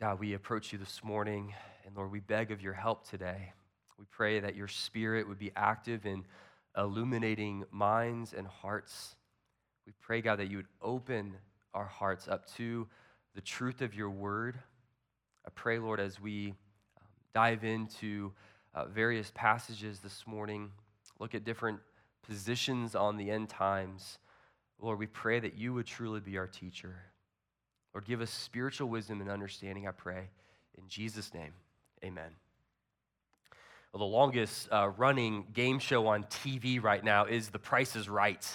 God, we approach you this morning, and Lord, we beg of your help today. We pray that your spirit would be active in illuminating minds and hearts. We pray, God, that you would open our hearts up to the truth of your word. I pray, Lord, as we um, dive into uh, various passages this morning, look at different positions on the end times, Lord, we pray that you would truly be our teacher. Lord, give us spiritual wisdom and understanding, I pray. In Jesus' name, amen. Well, the longest uh, running game show on TV right now is The Price is Right.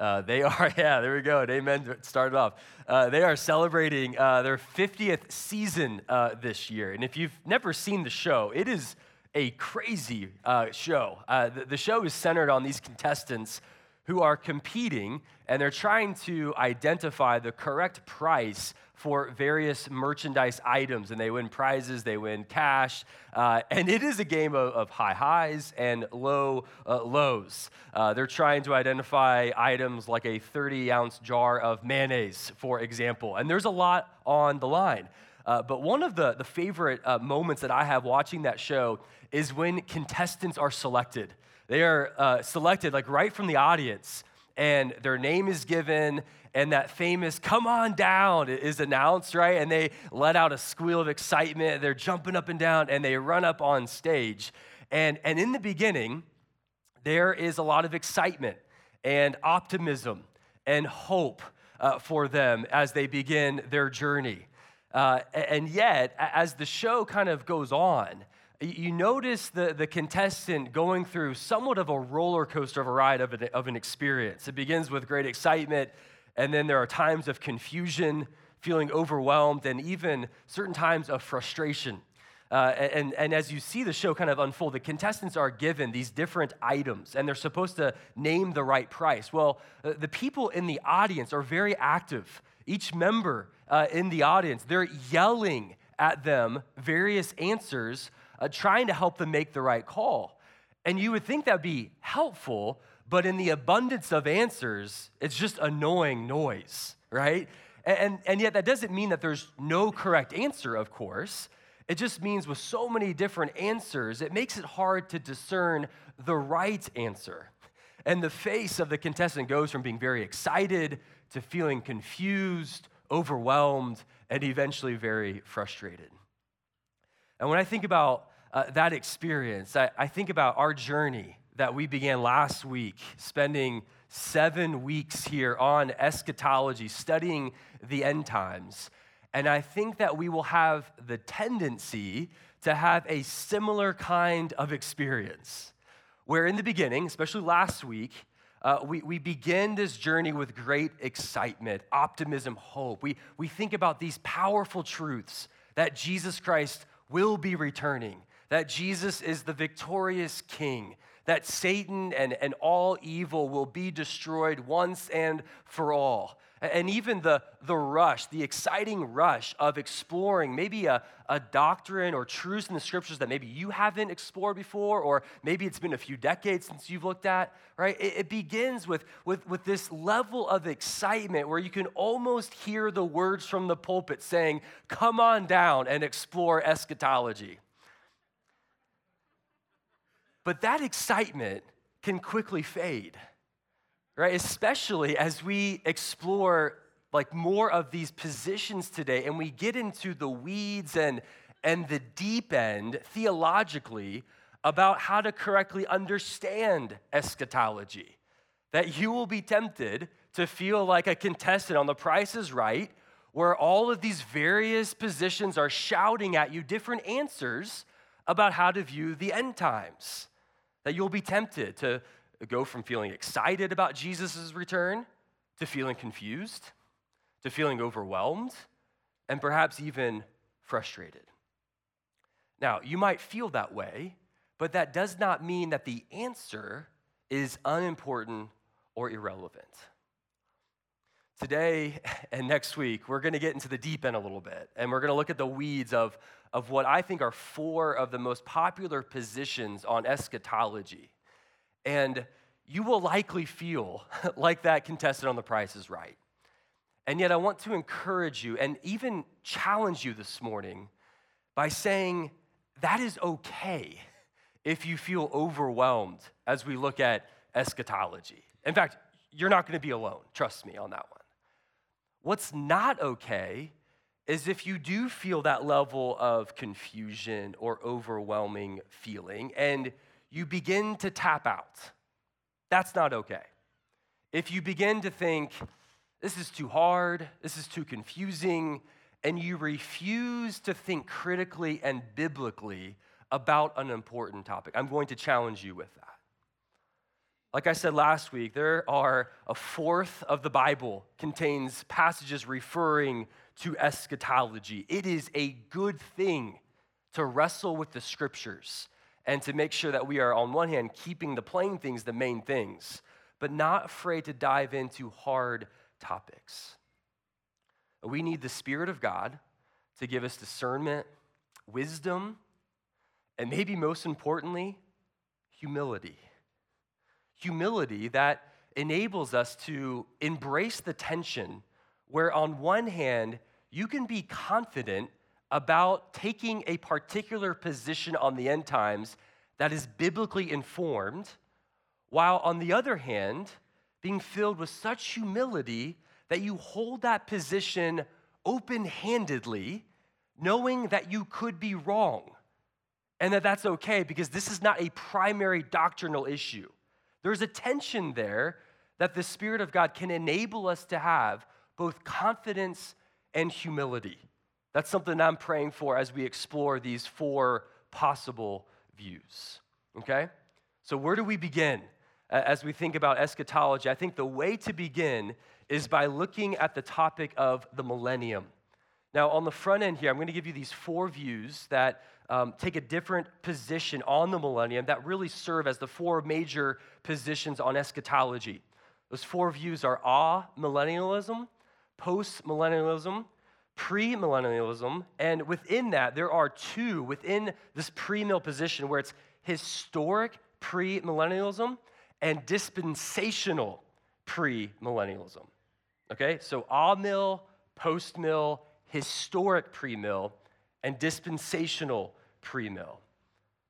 Uh, they are, yeah, there we go. Amen. Started off. Uh, they are celebrating uh, their 50th season uh, this year. And if you've never seen the show, it is a crazy uh, show. The, the show is centered on these contestants who are competing and they're trying to identify the correct price for various merchandise items. And they win prizes, they win cash. Uh, and it is a game of, of high highs and low uh, lows. Uh, they're trying to identify items like a 30 ounce jar of mayonnaise, for example. And there's a lot on the line. Uh, but one of the, the favorite uh, moments that I have watching that show is when contestants are selected. They are uh, selected like right from the audience, and their name is given, and that famous come on down is announced, right? And they let out a squeal of excitement. They're jumping up and down, and they run up on stage. And, and in the beginning, there is a lot of excitement and optimism and hope uh, for them as they begin their journey. Uh, and yet, as the show kind of goes on, you notice the, the contestant going through somewhat of a roller coaster of a ride of an, of an experience. It begins with great excitement, and then there are times of confusion, feeling overwhelmed, and even certain times of frustration. Uh, and, and as you see the show kind of unfold, the contestants are given these different items and they're supposed to name the right price. Well, uh, the people in the audience are very active. Each member uh, in the audience, they're yelling at them various answers uh, trying to help them make the right call. And you would think that'd be helpful, but in the abundance of answers, it's just annoying noise, right? And, and yet, that doesn't mean that there's no correct answer, of course. It just means with so many different answers, it makes it hard to discern the right answer. And the face of the contestant goes from being very excited to feeling confused, overwhelmed, and eventually very frustrated. And when I think about uh, that experience, I, I think about our journey that we began last week, spending seven weeks here on eschatology, studying the end times. And I think that we will have the tendency to have a similar kind of experience, where in the beginning, especially last week, uh, we, we begin this journey with great excitement, optimism, hope. We, we think about these powerful truths that Jesus Christ will be returning, that Jesus is the victorious king, that Satan and, and all evil will be destroyed once and for all. And even the, the rush, the exciting rush of exploring maybe a, a doctrine or truths in the scriptures that maybe you haven't explored before, or maybe it's been a few decades since you've looked at, right? It, it begins with, with, with this level of excitement where you can almost hear the words from the pulpit saying, Come on down and explore eschatology. But that excitement can quickly fade right? Especially as we explore like more of these positions today and we get into the weeds and and the deep end theologically about how to correctly understand eschatology. That you will be tempted to feel like a contestant on the price is right, where all of these various positions are shouting at you different answers about how to view the end times. That you'll be tempted to go from feeling excited about Jesus' return to feeling confused, to feeling overwhelmed, and perhaps even frustrated. Now, you might feel that way, but that does not mean that the answer is unimportant or irrelevant. Today and next week, we're going to get into the deep end a little bit, and we're going to look at the weeds of, of what I think are four of the most popular positions on eschatology. And you will likely feel like that contestant on the price is right. And yet, I want to encourage you and even challenge you this morning by saying that is okay if you feel overwhelmed as we look at eschatology. In fact, you're not going to be alone. Trust me on that one. What's not okay is if you do feel that level of confusion or overwhelming feeling and you begin to tap out. That's not okay. If you begin to think, this is too hard, this is too confusing, and you refuse to think critically and biblically about an important topic, I'm going to challenge you with that. Like I said last week, there are a fourth of the Bible contains passages referring to eschatology. It is a good thing to wrestle with the scriptures and to make sure that we are, on one hand, keeping the plain things the main things, but not afraid to dive into hard topics. We need the Spirit of God to give us discernment, wisdom, and maybe most importantly, humility humility that enables us to embrace the tension where, on one hand, you can be confident about taking a particular position on the end times that is biblically informed, while on the other hand, being filled with such humility that you hold that position open handedly, knowing that you could be wrong and that that's okay because this is not a primary doctrinal issue. There's a tension there that the Spirit of God can enable us to have both confidence and humility. That's something I'm praying for as we explore these four possible views. Okay? So, where do we begin as we think about eschatology? I think the way to begin is by looking at the topic of the millennium. Now, on the front end here, I'm going to give you these four views that um, take a different position on the millennium that really serve as the four major positions on eschatology. Those four views are amillennialism, post millennialism, pre millennialism, and within that, there are two within this pre-mill position where it's historic pre millennialism and dispensational pre millennialism. Okay, so amill, post mill, historic pre-mill, and dispensational pre-mill.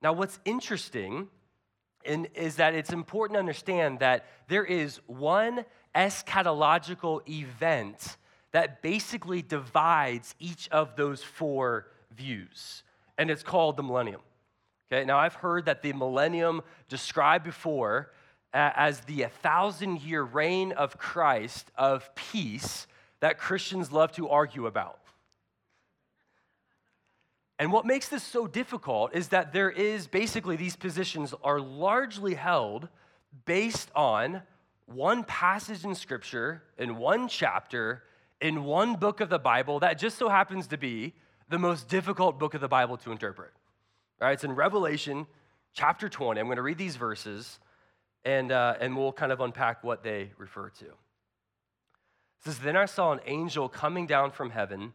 Now, what's interesting in, is that it's important to understand that there is one eschatological event that basically divides each of those four views, and it's called the millennium. Okay, now I've heard that the millennium described before as the 1,000 year reign of Christ of peace that Christians love to argue about. And what makes this so difficult is that there is basically these positions are largely held based on one passage in scripture, in one chapter, in one book of the Bible that just so happens to be the most difficult book of the Bible to interpret. All right, it's in Revelation chapter 20. I'm going to read these verses and, uh, and we'll kind of unpack what they refer to. It says, Then I saw an angel coming down from heaven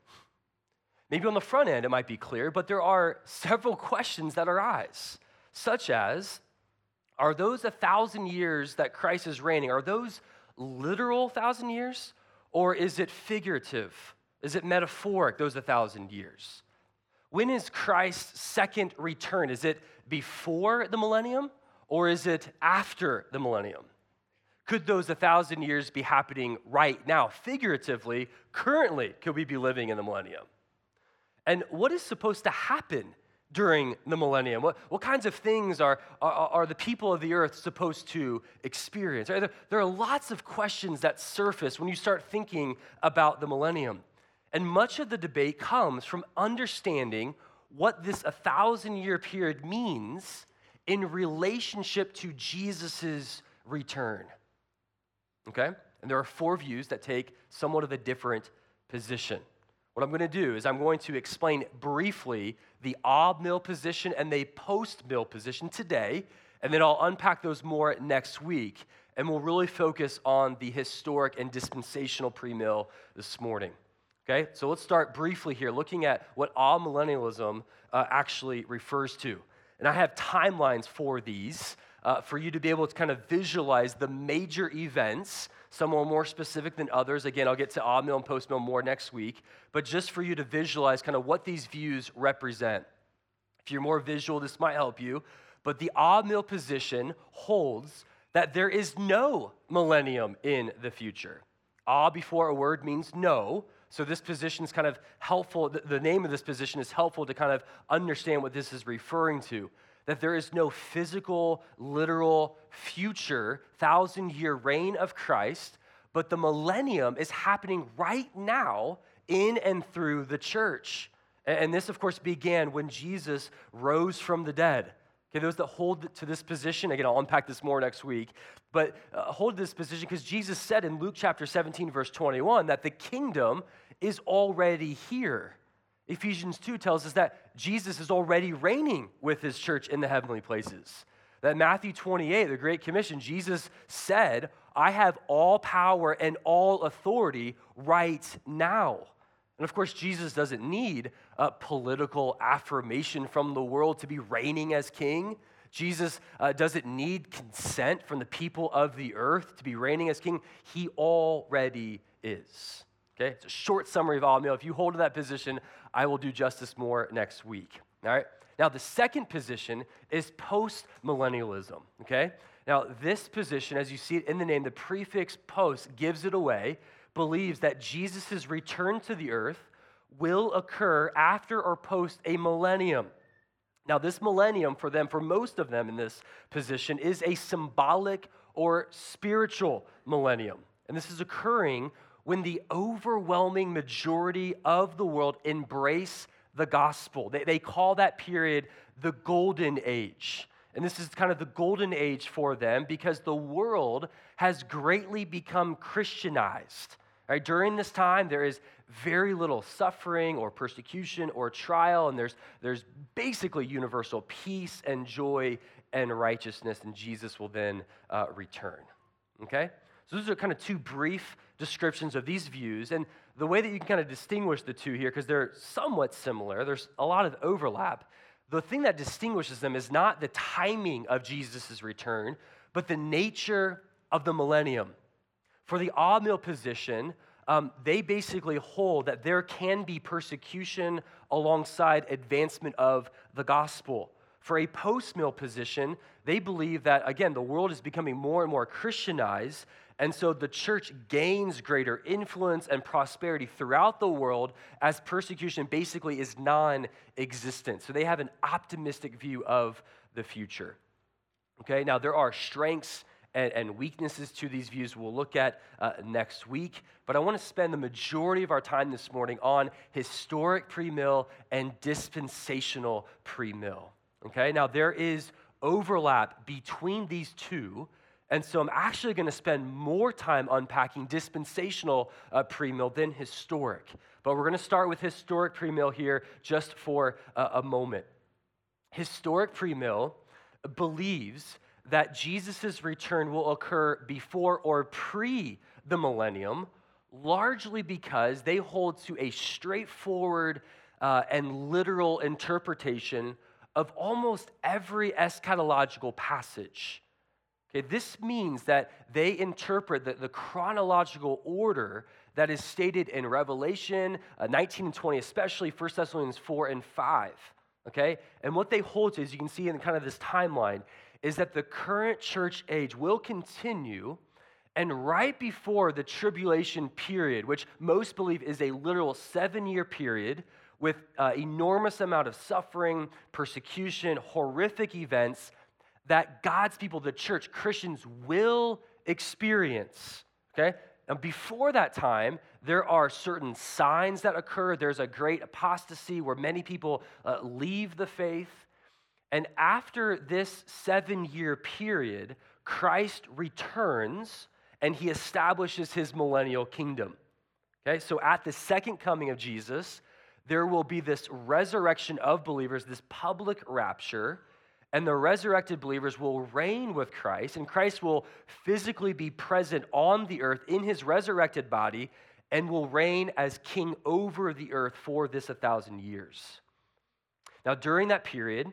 Maybe on the front end it might be clear, but there are several questions that arise, such as Are those a thousand years that Christ is reigning? Are those literal thousand years? Or is it figurative? Is it metaphoric, those a thousand years? When is Christ's second return? Is it before the millennium or is it after the millennium? Could those a thousand years be happening right now? Figuratively, currently, could we be living in the millennium? And what is supposed to happen during the millennium? What, what kinds of things are, are, are the people of the earth supposed to experience? There, there are lots of questions that surface when you start thinking about the millennium. And much of the debate comes from understanding what this a thousand year period means in relationship to Jesus' return. Okay? And there are four views that take somewhat of a different position. What I'm going to do is I'm going to explain briefly the amill position and the post mill position today, and then I'll unpack those more next week, and we'll really focus on the historic and dispensational pre mill this morning. Okay, so let's start briefly here looking at what amillennialism uh, actually refers to. And I have timelines for these uh, for you to be able to kind of visualize the major events. Some are more specific than others. Again, I'll get to amill and post mill more next week. But just for you to visualize kind of what these views represent. If you're more visual, this might help you. But the amill position holds that there is no millennium in the future. Ah before a word means no. So this position is kind of helpful. The name of this position is helpful to kind of understand what this is referring to. That there is no physical, literal, future thousand year reign of Christ, but the millennium is happening right now in and through the church. And this, of course, began when Jesus rose from the dead. Okay, those that hold to this position, again, I'll unpack this more next week, but uh, hold this position because Jesus said in Luke chapter 17, verse 21, that the kingdom is already here. Ephesians 2 tells us that Jesus is already reigning with his church in the heavenly places. That Matthew 28, the Great Commission, Jesus said, I have all power and all authority right now. And of course, Jesus doesn't need a political affirmation from the world to be reigning as king. Jesus uh, doesn't need consent from the people of the earth to be reigning as king. He already is. Okay? It's a short summary of all If you hold to that position, I will do justice more next week. All right? Now, the second position is post millennialism. Okay? Now, this position, as you see it in the name, the prefix post gives it away believes that Jesus' return to the earth will occur after or post a millennium. Now, this millennium for them, for most of them in this position, is a symbolic or spiritual millennium. And this is occurring when the overwhelming majority of the world embrace the gospel. They, they call that period the golden age. And this is kind of the golden age for them because the world has greatly become Christianized. Right? During this time, there is very little suffering or persecution or trial, and there's, there's basically universal peace and joy and righteousness, and Jesus will then uh, return. Okay? So, those are kind of two brief descriptions of these views. And the way that you can kind of distinguish the two here, because they're somewhat similar, there's a lot of overlap. The thing that distinguishes them is not the timing of Jesus' return, but the nature of the millennium. For the amill position, um, they basically hold that there can be persecution alongside advancement of the gospel. For a post mill position, they believe that, again, the world is becoming more and more Christianized, and so the church gains greater influence and prosperity throughout the world as persecution basically is non existent. So they have an optimistic view of the future. Okay, now there are strengths and, and weaknesses to these views we'll look at uh, next week. But I want to spend the majority of our time this morning on historic pre mill and dispensational pre mill. Okay, now there is overlap between these two. And so I'm actually going to spend more time unpacking dispensational uh, pre mill than historic. But we're going to start with historic pre mill here just for uh, a moment. Historic pre mill believes that Jesus' return will occur before or pre the millennium, largely because they hold to a straightforward uh, and literal interpretation of almost every eschatological passage. Okay, this means that they interpret the, the chronological order that is stated in Revelation uh, 19 and 20, especially 1 Thessalonians 4 and 5. Okay? And what they hold to, as you can see in kind of this timeline, is that the current church age will continue. And right before the tribulation period, which most believe is a literal seven year period, with uh, enormous amount of suffering, persecution, horrific events that God's people, the church, Christians will experience. Okay? And before that time, there are certain signs that occur. There's a great apostasy where many people uh, leave the faith. And after this seven year period, Christ returns and he establishes his millennial kingdom. Okay, so at the second coming of Jesus, there will be this resurrection of believers, this public rapture, and the resurrected believers will reign with Christ, and Christ will physically be present on the earth in his resurrected body and will reign as king over the earth for this a thousand years. Now, during that period,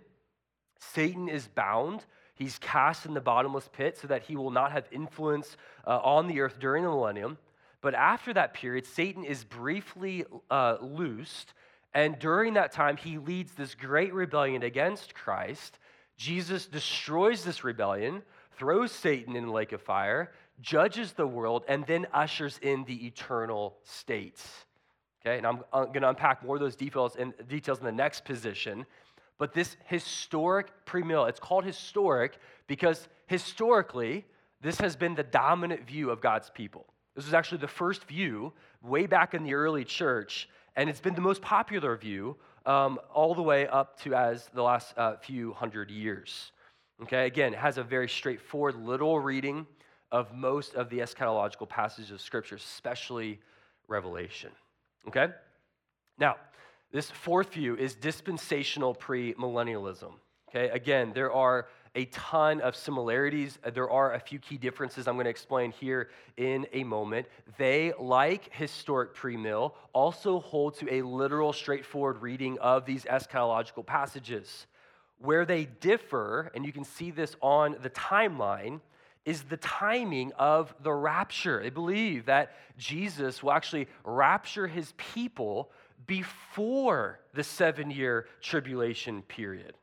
Satan is bound. He's cast in the bottomless pit so that he will not have influence uh, on the earth during the millennium. But after that period, Satan is briefly uh, loosed. And during that time, he leads this great rebellion against Christ. Jesus destroys this rebellion, throws Satan in the lake of fire, judges the world, and then ushers in the eternal state. Okay, and I'm, going to unpack more of those details in, details in the next position. But this historic premill, it's called historic because historically, this has been the dominant view of God's people. This was actually the first view way back in the early church, and it's been the most popular view um, all the way up to as the last uh, few hundred years. Okay, again, it has a very straightforward, literal reading of most of the eschatological passages of Scripture, especially Revelation. Okay? Now, this fourth view is dispensational premillennialism. Okay, again, there are a ton of similarities. Uh, there are a few key differences I'm going to explain here in a moment. They, like historic premill, also hold to a literal, straightforward reading of these eschatological passages. Where they differ, and you can see this on the timeline, is the timing of the rapture. They believe that Jesus will actually rapture his people before the seven year tribulation period.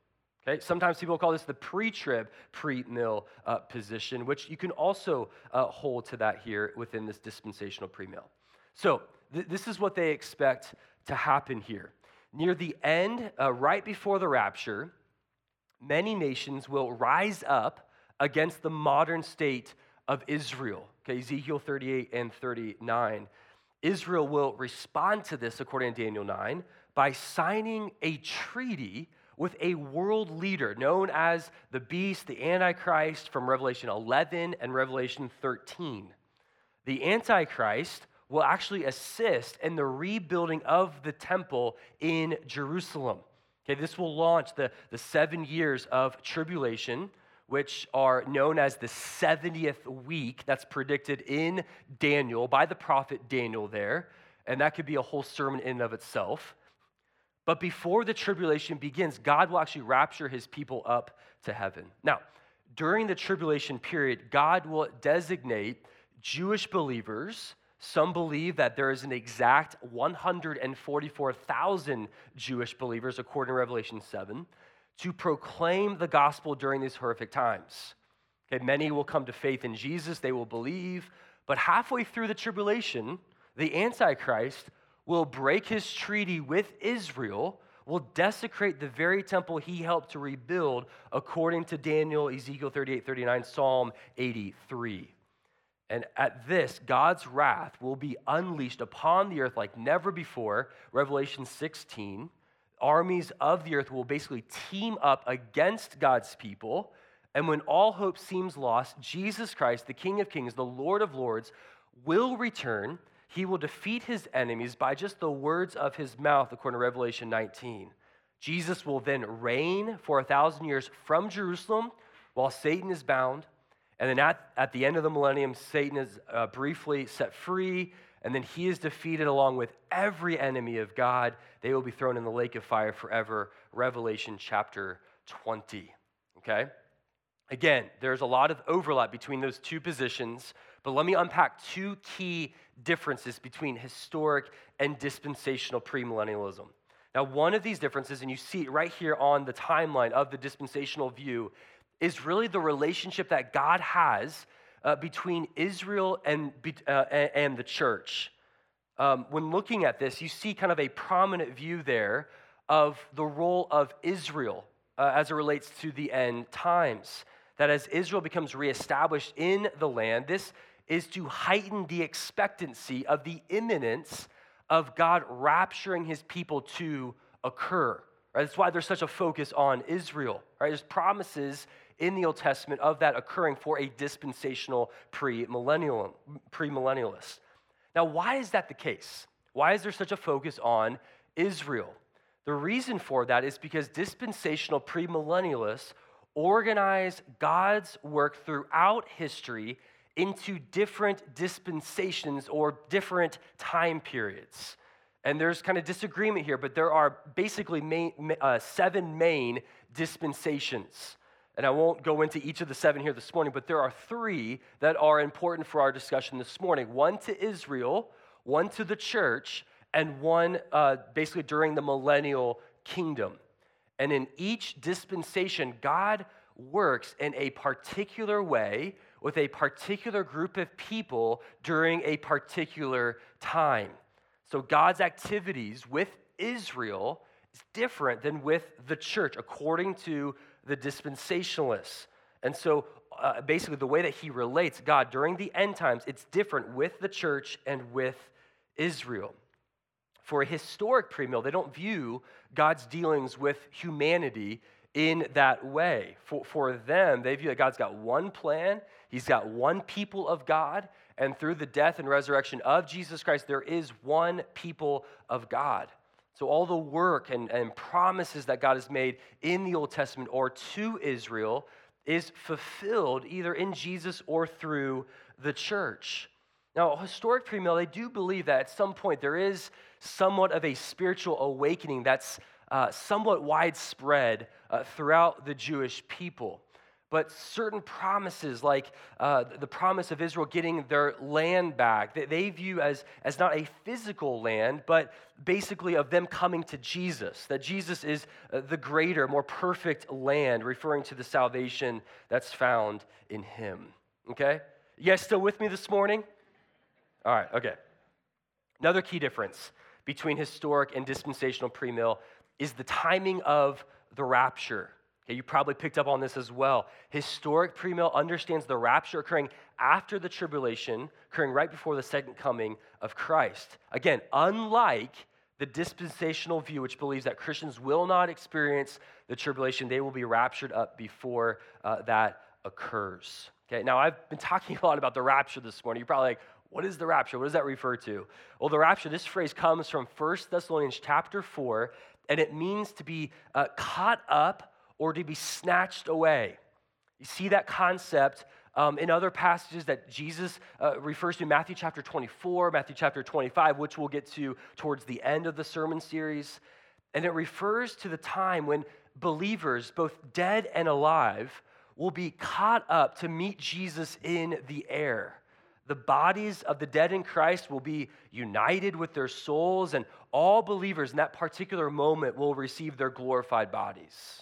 Okay? Sometimes people call this the pre trib, pre mill uh, position, which you can also uh, hold to that here within this dispensational pre mill. So, th- this is what they expect to happen here. Near the end, uh, right before the rapture, many nations will rise up against the modern state of Israel. Okay, Ezekiel 38 and 39. Israel will respond to this, according to Daniel 9, by signing a treaty with a world leader known as the beast, the Antichrist, from Revelation 11 and Revelation 13. The Antichrist will actually assist in the rebuilding of the temple in Jerusalem. Okay, this will launch the, the seven years of tribulation which are known as the 70th week. That's predicted in Daniel by the prophet Daniel there. And that could be a whole sermon in and of itself. But before the tribulation begins, God will actually rapture his people up to heaven. Now, during the tribulation period, God will designate Jewish believers. Some believe that there is an exact 144,000 Jewish believers, according to Revelation 7 to proclaim the gospel during these horrific times. Okay, many will come to faith in Jesus, they will believe, but halfway through the tribulation, the Antichrist will break his treaty with Israel, will desecrate the very temple he helped to rebuild, according to Daniel, Ezekiel 38, 39, Psalm 83. And at this, God's wrath will be unleashed upon the earth like never before, Revelation 16 armies of the earth will basically team up against God's people. And when all hope seems lost, Jesus Christ, the King of Kings, the Lord of Lords, will return. He will defeat his enemies by just the words of his mouth, according to Revelation 19. Jesus will then reign for a thousand years from Jerusalem while Satan is bound. And then at, at the end of the millennium, Satan is uh, briefly set free and then he is defeated along with every enemy of God. They will be thrown in the lake of fire forever. Revelation chapter 20. Okay? Again, there's a lot of overlap between those two positions, but let me unpack two key differences between historic and dispensational premillennialism. Now, one of these differences, and you see it right here on the timeline of the dispensational view, is really the relationship that God has uh, between Israel and, uh, and the church. um, when looking at this, you see kind of a prominent view there of the role of Israel uh, as it relates to the end times. That as Israel becomes reestablished in the land, this is to heighten the expectancy of the imminence of God rapturing his people to occur. Right? That's why there's such a focus on Israel. Right? There's promises in the Old Testament of that occurring for a dispensational pre-millennial, premillennialist. Now, why is that the case? Why is there such a focus on Israel? The reason for that is because dispensational premillennialists organize God's work throughout history into different dispensations or different time periods. And there's kind of disagreement here, but there are basically main, uh, seven main dispensations. And I won't go into each of the seven here this morning, but there are three that are important for our discussion this morning one to Israel, one to the church, and one uh, basically during the millennial kingdom. And in each dispensation, God works in a particular way with a particular group of people during a particular time. So God's activities with Israel is different than with the church, according to the dispensationalists. And so uh, basically, the way that he relates God during the end times, it's different with the church and with Israel. For a historic premill, they don't view God's dealings with humanity in that way. For, for them, they view that God's got one plan, He's got one people of God, and through the death and resurrection of Jesus Christ, there is one people of God. So, all the work and, and promises that God has made in the Old Testament or to Israel is fulfilled either in Jesus or through the church. Now, historic premill, they do believe that at some point there is somewhat of a spiritual awakening that's uh, somewhat widespread uh, throughout the Jewish people but certain promises, like uh, the promise of Israel getting their land back, that they view as, as not a physical land, but basically of them coming to Jesus, that Jesus is uh, the greater, more perfect land, referring to the salvation that's found in him. Okay? You guys still with me this morning? All right, okay. Another key difference between historic and dispensational premill is the timing of the rapture. Okay, you probably picked up on this as well. Historic premill understands the rapture occurring after the tribulation, occurring right before the second coming of Christ. Again, unlike the dispensational view, which believes that Christians will not experience the tribulation, they will be raptured up before uh, that occurs. Okay, now I've been talking a lot about the rapture this morning. You're probably like, what is the rapture? What does that refer to? Well, the rapture, this phrase comes from 1 Thessalonians chapter 4, and it means to be uh, caught up or to be snatched away. You see that concept um, in other passages that Jesus uh, refers to Matthew chapter 24, Matthew chapter 25, which we'll get to towards the end of the sermon series. And it refers to the time when believers, both dead and alive, will be caught up to meet Jesus in the air. The bodies of the dead in Christ will be united with their souls, and all believers in that particular moment will receive their glorified bodies.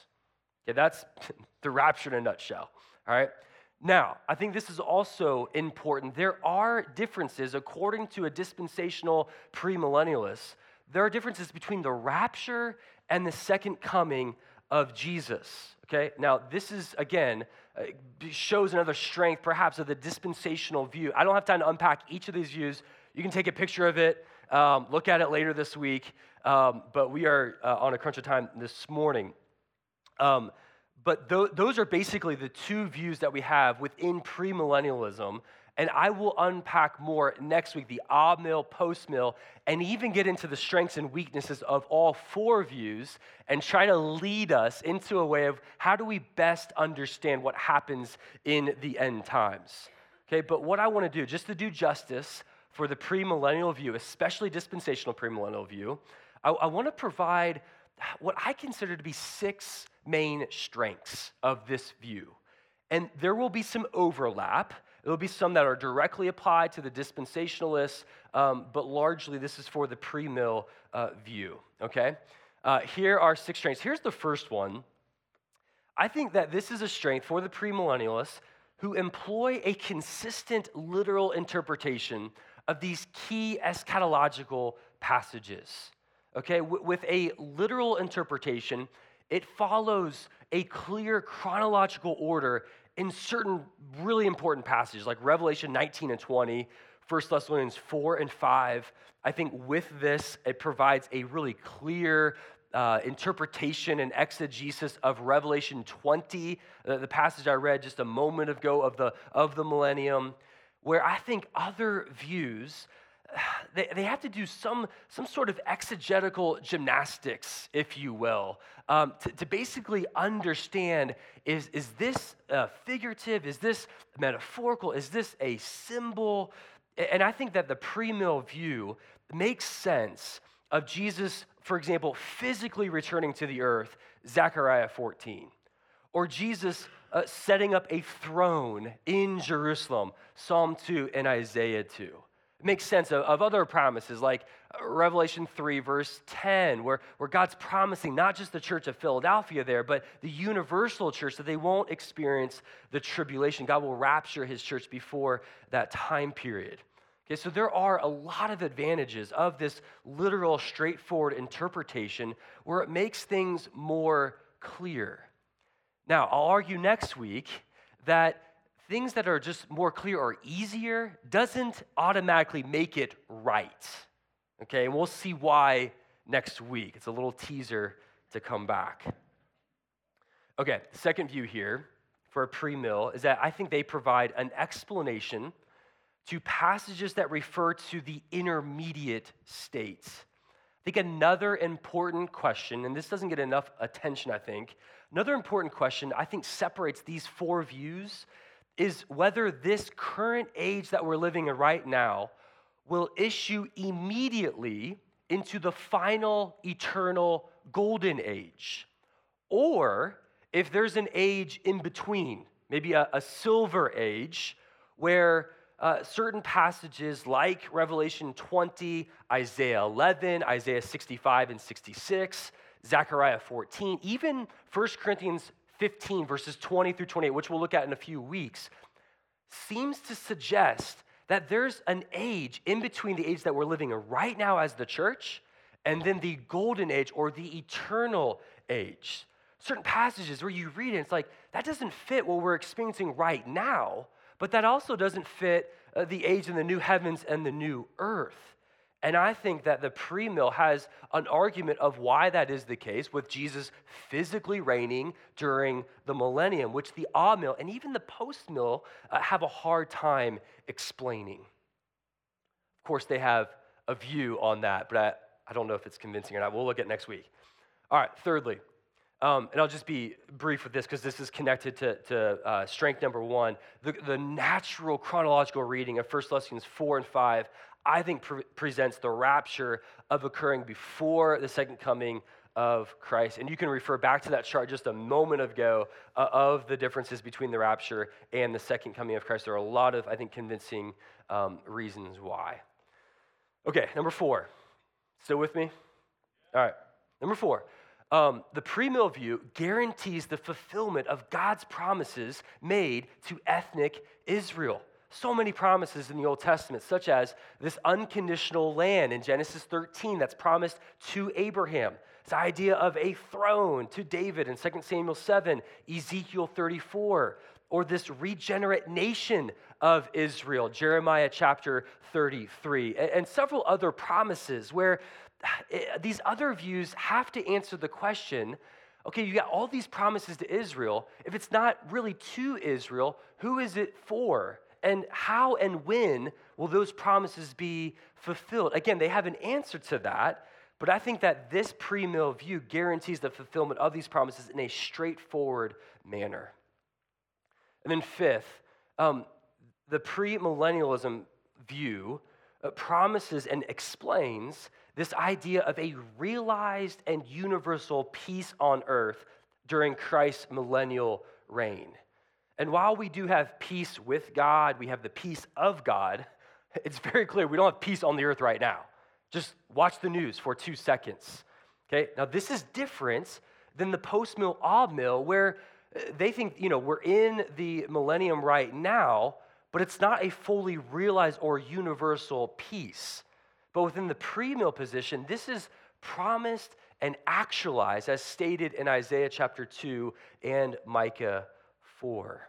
Okay, that's the rapture in a nutshell. All right. Now, I think this is also important. There are differences, according to a dispensational premillennialist, there are differences between the rapture and the second coming of Jesus. Okay, now this is again shows another strength, perhaps, of the dispensational view. I don't have time to unpack each of these views. You can take a picture of it, um, look at it later this week, um, but we are uh, on a crunch of time this morning. Um, but th- those are basically the two views that we have within premillennialism. And I will unpack more next week the amill, post mill, and even get into the strengths and weaknesses of all four views and try to lead us into a way of how do we best understand what happens in the end times. Okay, but what I want to do, just to do justice for the premillennial view, especially dispensational premillennial view, I, I want to provide what I consider to be six main strengths of this view. And there will be some overlap. There will be some that are directly applied to the dispensationalists, um, but largely this is for the premill uh, view, okay? Uh, here are six strengths. Here's the first one. I think that this is a strength for the premillennialists who employ a consistent literal interpretation of these key eschatological passages. Okay, with a literal interpretation, it follows a clear chronological order in certain really important passages like Revelation 19 and 20, 1 Thessalonians 4 and 5. I think with this, it provides a really clear uh, interpretation and exegesis of Revelation 20, uh, the passage I read just a moment ago of the, of the millennium, where I think other views they, they have to do some, some sort of exegetical gymnastics, if you will, um, to, to basically understand is, is this uh, figurative? Is this metaphorical? Is this a symbol? And I think that the premill view makes sense of Jesus, for example, physically returning to the earth, Zechariah 14, or Jesus uh, setting up a throne in Jerusalem, Psalm 2 and Isaiah 2 makes sense of, of other promises like uh, Revelation 3, verse 10, where, where God's promising not just the church of Philadelphia there, but the universal church that they won't experience the tribulation. God will rapture his church before that time period. Okay, so there are a lot of advantages of this literal, straightforward interpretation where it makes things more clear. Now, I'll argue next week that things that are just more clear or easier doesn't automatically make it right. Okay, and we'll see why next week. It's a little teaser to come back. Okay, second view here for a pre mill is that I think they provide an explanation to passages that refer to the intermediate states. I think another important question, and this doesn't get enough attention, I think, another important question I think separates these four views is whether this current age that we're living in right now will issue immediately into the final eternal golden age, or if there's an age in between, maybe a, a silver age, where uh, certain passages like Revelation 20, Isaiah 11, Isaiah 65 and 66, Zechariah 14, even 1 Corinthians 15, verses 20 through 28, which we'll look at in a few weeks, seems to suggest that there's an age in between the age that we're living in right now as the church and then the golden age or the eternal age. Certain passages where you read it, it's like, that doesn't fit what we're experiencing right now, but that also doesn't fit uh, the age in the new heavens and the new earth. And I think that the pre mill has an argument of why that is the case, with Jesus physically reigning during the millennium, which the amill and even the post mill uh, have a hard time explaining. Of course, they have a view on that, but I, I don't know if it's convincing or not. We'll look at next week. All right, thirdly, um, and I'll just be brief with this because this is connected to, to uh, strength number one. The, the natural chronological reading of 1 Thessalonians 4 and 5 I think pre- presents the rapture of occurring before the second coming of Christ. And you can refer back to that chart just a moment ago uh, of the differences between the rapture and the second coming of Christ. There are a lot of, I think, convincing um, reasons why. Okay, number four. Still with me? All right, number four. Um, the premill view guarantees the fulfillment of God's promises made to ethnic Israel so many promises in the Old Testament, such as this unconditional land in Genesis 13 that's promised to Abraham. This idea of a throne to David in 2 Samuel 7, Ezekiel 34, or this regenerate nation of Israel, Jeremiah chapter 33, and several other promises where eh, these other views have to answer the question okay, you got all these promises to Israel. If it's not really to Israel, who is it for? And how and when will those promises be fulfilled? Again, they have an answer to that, but I think that this pre mill view guarantees the fulfillment of these promises in a straightforward manner. And then, fifth, um, the premillennialism view uh, promises and explains this idea of a realized and universal peace on earth during Christ's millennial reign. And while we do have peace with God, we have the peace of God, it's very clear we don't have peace on the earth right now. Just watch the news for two seconds. Okay, now this is different than the post mill amill, where uh, they think, you know, we're in the millennium right now, but it's not a fully realized or universal peace. But within the premill position, this is promised and actualized as stated in Isaiah chapter 2 and Micah 4.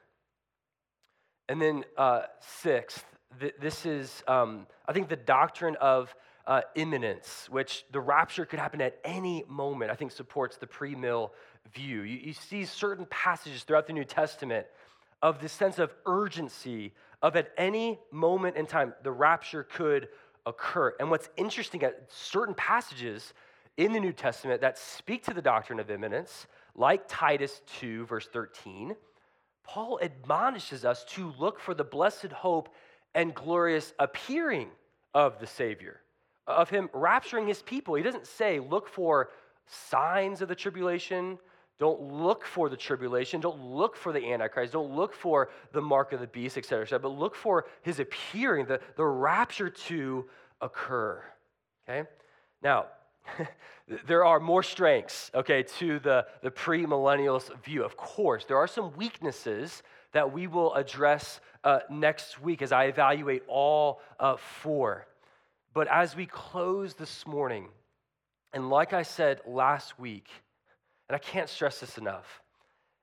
And then, uh, sixth, th- this is, um, I think, the doctrine of uh, imminence, which the rapture could happen at any moment, I think supports the premill view. You, you see certain passages throughout the New Testament of this sense of urgency of at any moment in time, the rapture could occur. And what's interesting at certain passages in the New Testament that speak to the doctrine of imminence, like Titus 2, verse 13, Paul admonishes us to look for the blessed hope and glorious appearing of the Savior, of him rapturing his people. He doesn't say, look for signs of the tribulation. Don't look for the tribulation. Don't look for the Antichrist. Don't look for the mark of the beast, et cetera, et cetera, but look for his appearing, the, the rapture to occur. Okay? Now, there are more strengths, okay, to the, the premillennialist view. Of course, there are some weaknesses that we will address uh, next week as I evaluate all uh, four. But as we close this morning, and like I said last week, and I can't stress this enough,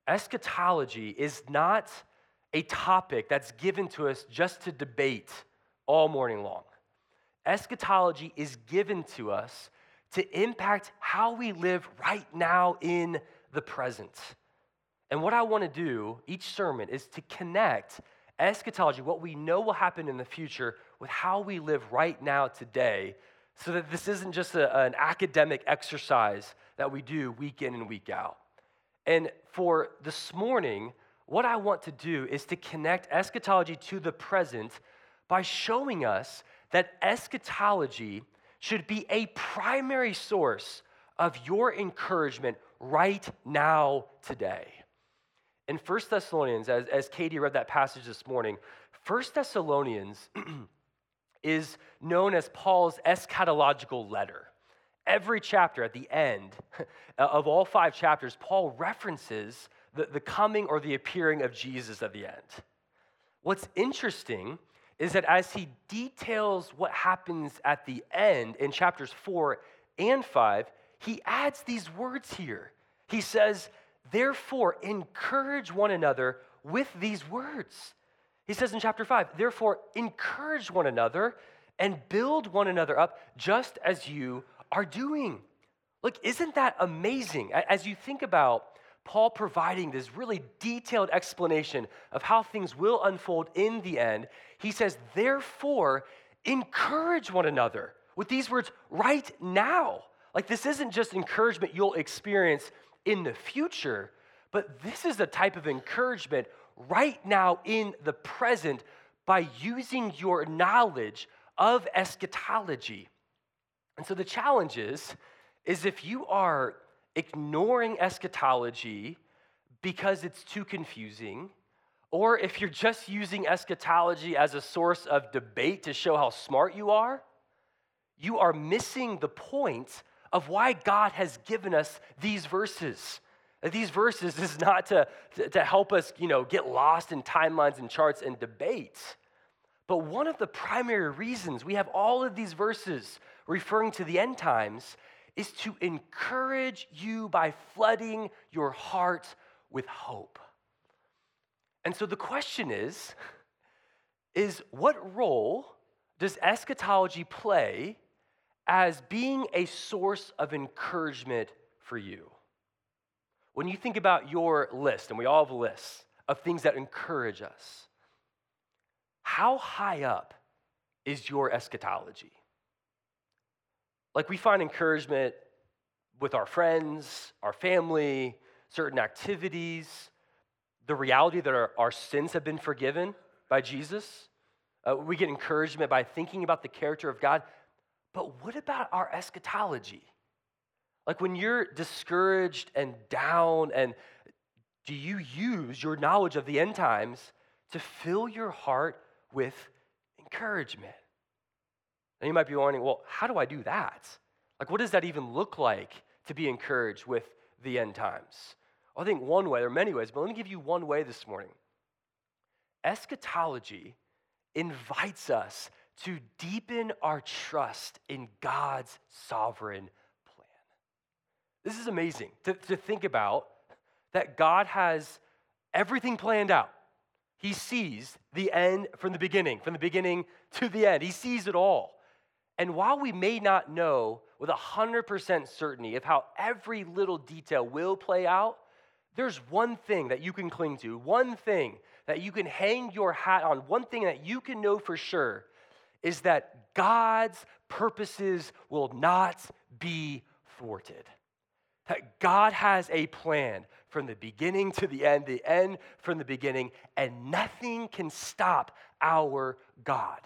eschatology is not a topic that's given to us just to debate all morning long. Eschatology is given to us to impact how we live right now in the present. And what I want to do each sermon is to connect eschatology, what we know will happen in the future, with how we live right now today, so that this isn't just a, an academic exercise that we do week in and week out. And for this morning, what I want to do is to connect eschatology to the present by showing us that eschatology should be a primary source of your encouragement right now, today. In 1 Thessalonians, as, as Katie read that passage this morning, 1 Thessalonians is known as Paul's eschatological letter. Every chapter at the end of all five chapters, Paul references the, the coming or the appearing of Jesus at the end. What's interesting is that as he details what happens at the end in chapters four and five, he adds these words here. He says, Therefore, encourage one another with these words. He says in chapter five, Therefore, encourage one another and build one another up just as you are doing. Look, isn't that amazing? As you think about Paul providing this really detailed explanation of how things will unfold in the end, he says, therefore, encourage one another with these words right now. Like, this isn't just encouragement you'll experience in the future, but this is the type of encouragement right now in the present by using your knowledge of eschatology. And so the challenge is, is if you are ignoring eschatology because it's too confusing, or if you're just using eschatology as a source of debate to show how smart you are, you are missing the point of why God has given us these verses. These verses is not to, to help us, you know, get lost in timelines and charts and debates. But one of the primary reasons we have all of these verses referring to the end times is to encourage you by flooding your heart with hope. And so the question is is what role does eschatology play as being a source of encouragement for you? When you think about your list, and we all have lists of things that encourage us, how high up is your eschatology? Like we find encouragement with our friends, our family, certain activities, the reality that our, our sins have been forgiven by Jesus. Uh, we get encouragement by thinking about the character of God. But what about our eschatology? Like when you're discouraged and down, and do you use your knowledge of the end times to fill your heart with encouragement? And you might be wondering, well, how do I do that? Like, what does that even look like to be encouraged with the end times? I think one way, there are many ways, but let me give you one way this morning. Eschatology invites us to deepen our trust in God's sovereign plan. This is amazing to, to think about that God has everything planned out. He sees the end from the beginning, from the beginning to the end. He sees it all. And while we may not know with 100% certainty of how every little detail will play out, there's one thing that you can cling to, one thing that you can hang your hat on, one thing that you can know for sure is that God's purposes will not be thwarted. That God has a plan from the beginning to the end, the end from the beginning, and nothing can stop our God.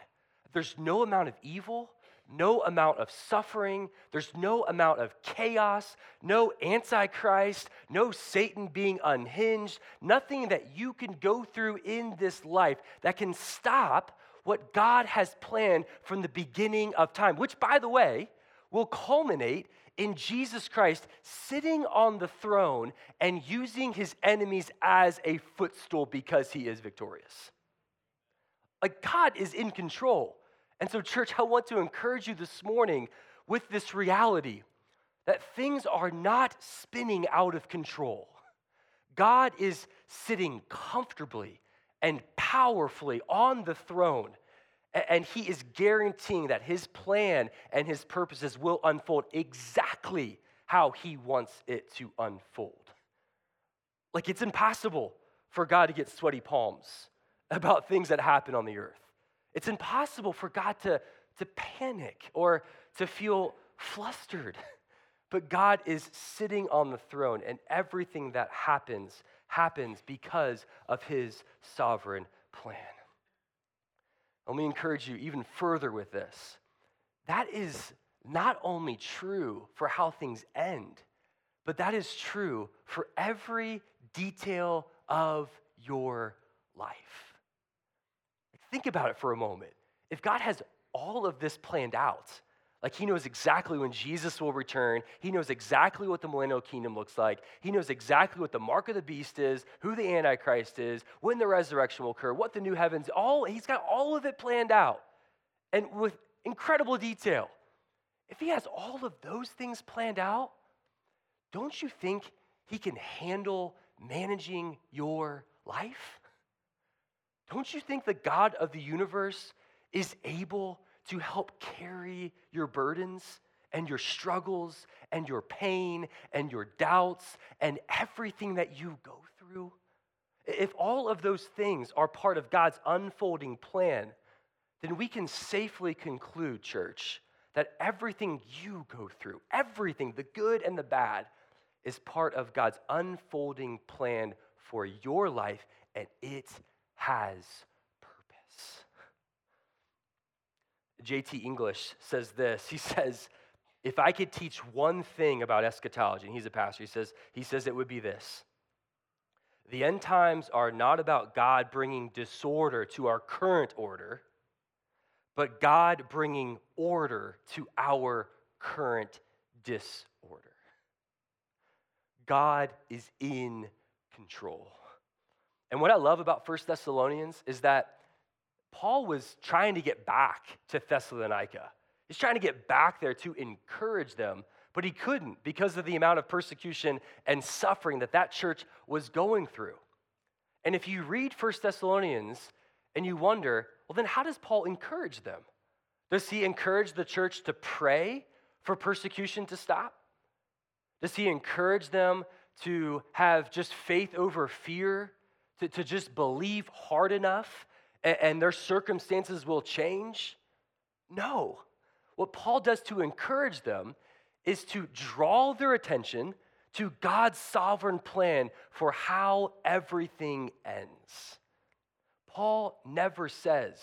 There's no amount of evil, no amount of suffering, there's no amount of chaos, no antichrist, no Satan being unhinged, nothing that you can go through in this life that can stop what God has planned from the beginning of time, which, by the way, will culminate in Jesus Christ sitting on the throne and using his enemies as a footstool because he is victorious. Like, God is in control. And so, church, I want to encourage you this morning with this reality that things are not spinning out of control. God is sitting comfortably and powerfully on the throne, and He is guaranteeing that His plan and His purposes will unfold exactly how He wants it to unfold. Like, it's impossible for God to get sweaty palms about things that happen on the earth. It's impossible for God to, to panic or to feel flustered. But God is sitting on the throne, and everything that happens happens because of his sovereign plan. Let me encourage you even further with this. That is not only true for how things end, but that is true for every detail of your life. Think about it for a moment. If God has all of this planned out, like he knows exactly when Jesus will return. He knows exactly what the millennial kingdom looks like. He knows exactly what the mark of the beast is, who the antichrist is, when the resurrection will occur, what the new heavens, all he's got all of it planned out. And with incredible detail. If he has all of those things planned out, don't you think he can handle managing your life? Don't you think the God of the universe is able to help carry your burdens and your struggles and your pain and your doubts and everything that you go through? If all of those things are part of God's unfolding plan, then we can safely conclude, church, that everything you go through, everything, the good and the bad, is part of God's unfolding plan for your life, and it has purpose. J.T. English says this. He says, if I could teach one thing about eschatology, and he's a pastor, he says, he says it would be this. The end times are not about God bringing disorder to our current order, but God bringing order to our current disorder. God is in control. And what I love about First Thessalonians is that Paul was trying to get back to Thessalonica. He's trying to get back there to encourage them, but he couldn't because of the amount of persecution and suffering that that church was going through. And if you read First Thessalonians and you wonder, well, then how does Paul encourage them? Does he encourage the church to pray for persecution to stop? Does he encourage them to have just faith over fear to, to just believe hard enough and, and their circumstances will change? No. What Paul does to encourage them is to draw their attention to God's sovereign plan for how everything ends. Paul never says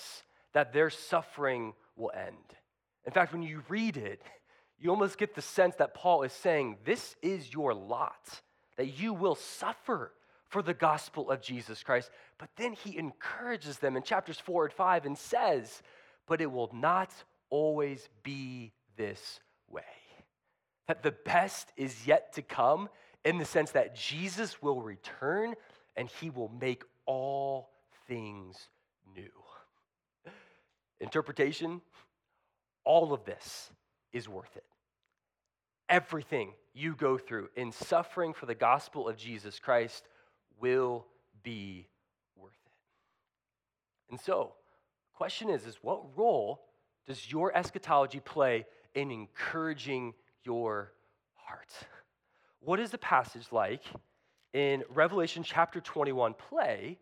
that their suffering will end. In fact, when you read it, you almost get the sense that Paul is saying, This is your lot, that you will suffer for the gospel of Jesus Christ. But then he encourages them in chapters four and five and says, But it will not always be this way. That the best is yet to come in the sense that Jesus will return and he will make all things new. interpretation, all of this is worth it. Everything you go through in suffering for the gospel of Jesus Christ will be worth it. And so, question is, is what role does your eschatology play in encouraging your heart? What is the passage like in Revelation chapter 21 play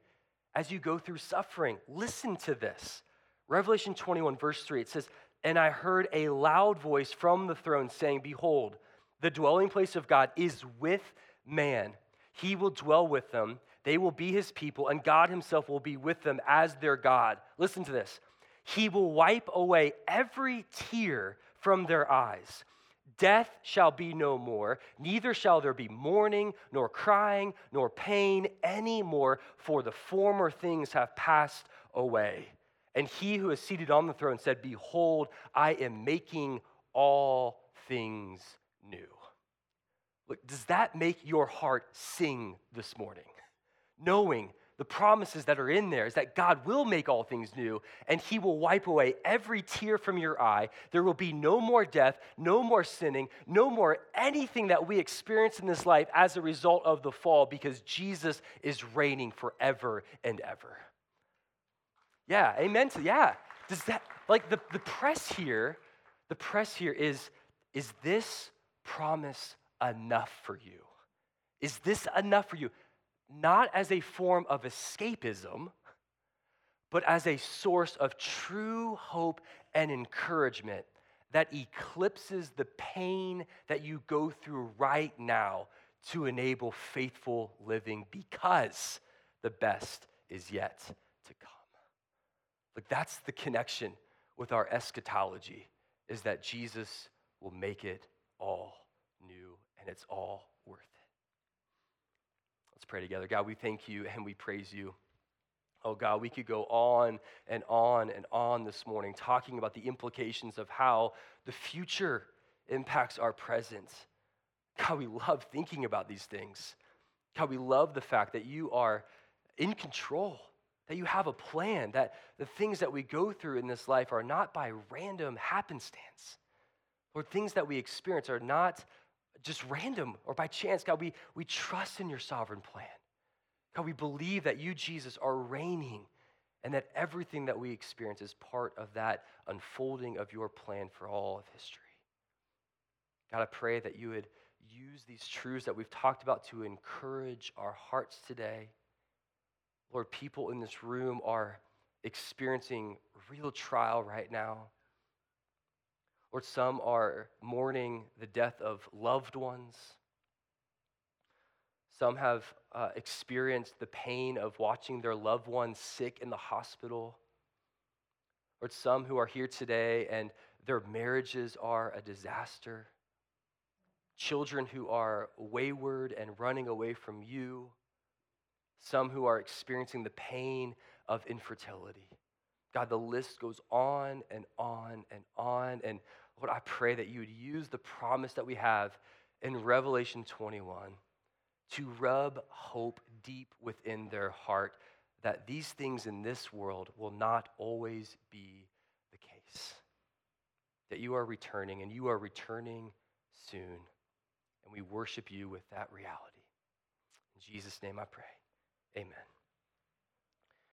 as you go through suffering? Listen to this. Revelation 21, verse 3, it says, And I heard a loud voice from the throne saying, Behold, the dwelling place of God is with man. He will dwell with them. They will be his people, and God himself will be with them as their God. Listen to this. He will wipe away every tear from their eyes. Death shall be no more, neither shall there be mourning, nor crying, nor pain any more, for the former things have passed away. And he who is seated on the throne said, Behold, I am making all things new. Look, does that make your heart sing this morning? Knowing the promises that are in there is that God will make all things new and he will wipe away every tear from your eye. There will be no more death, no more sinning, no more anything that we experience in this life as a result of the fall because Jesus is reigning forever and ever. Yeah, amen to yeah. Does that like the, the press here, the press here is is this promise enough for you? Is this enough for you? not as a form of escapism, but as a source of true hope and encouragement that eclipses the pain that you go through right now to enable faithful living because the best is yet to come. Like that's the connection with our eschatology is that Jesus will make it all new and it's all worth it. Let's pray together. God, we thank you and we praise you. Oh God, we could go on and on and on this morning talking about the implications of how the future impacts our present. God, we love thinking about these things. God, we love the fact that you are in control, that you have a plan, that the things that we go through in this life are not by random happenstance. Lord, things that we experience are not just random or by chance. God, we, we trust in your sovereign plan. God, we believe that you, Jesus, are reigning and that everything that we experience is part of that unfolding of your plan for all of history. God, I pray that you would use these truths that we've talked about to encourage our hearts today. Lord, people in this room are experiencing real trial right now. Lord, some are mourning the death of loved ones. Some have uh, experienced the pain of watching their loved ones sick in the hospital. Or some who are here today and their marriages are a disaster. Children who are wayward and running away from you. Some who are experiencing the pain of infertility. God, the list goes on and on and on. And Lord, I pray that you would use the promise that we have in Revelation 21 to rub hope deep within their heart that these things in this world will not always be the case. That you are returning and you are returning soon. And we worship you with that reality. In Jesus' name I pray. Amen.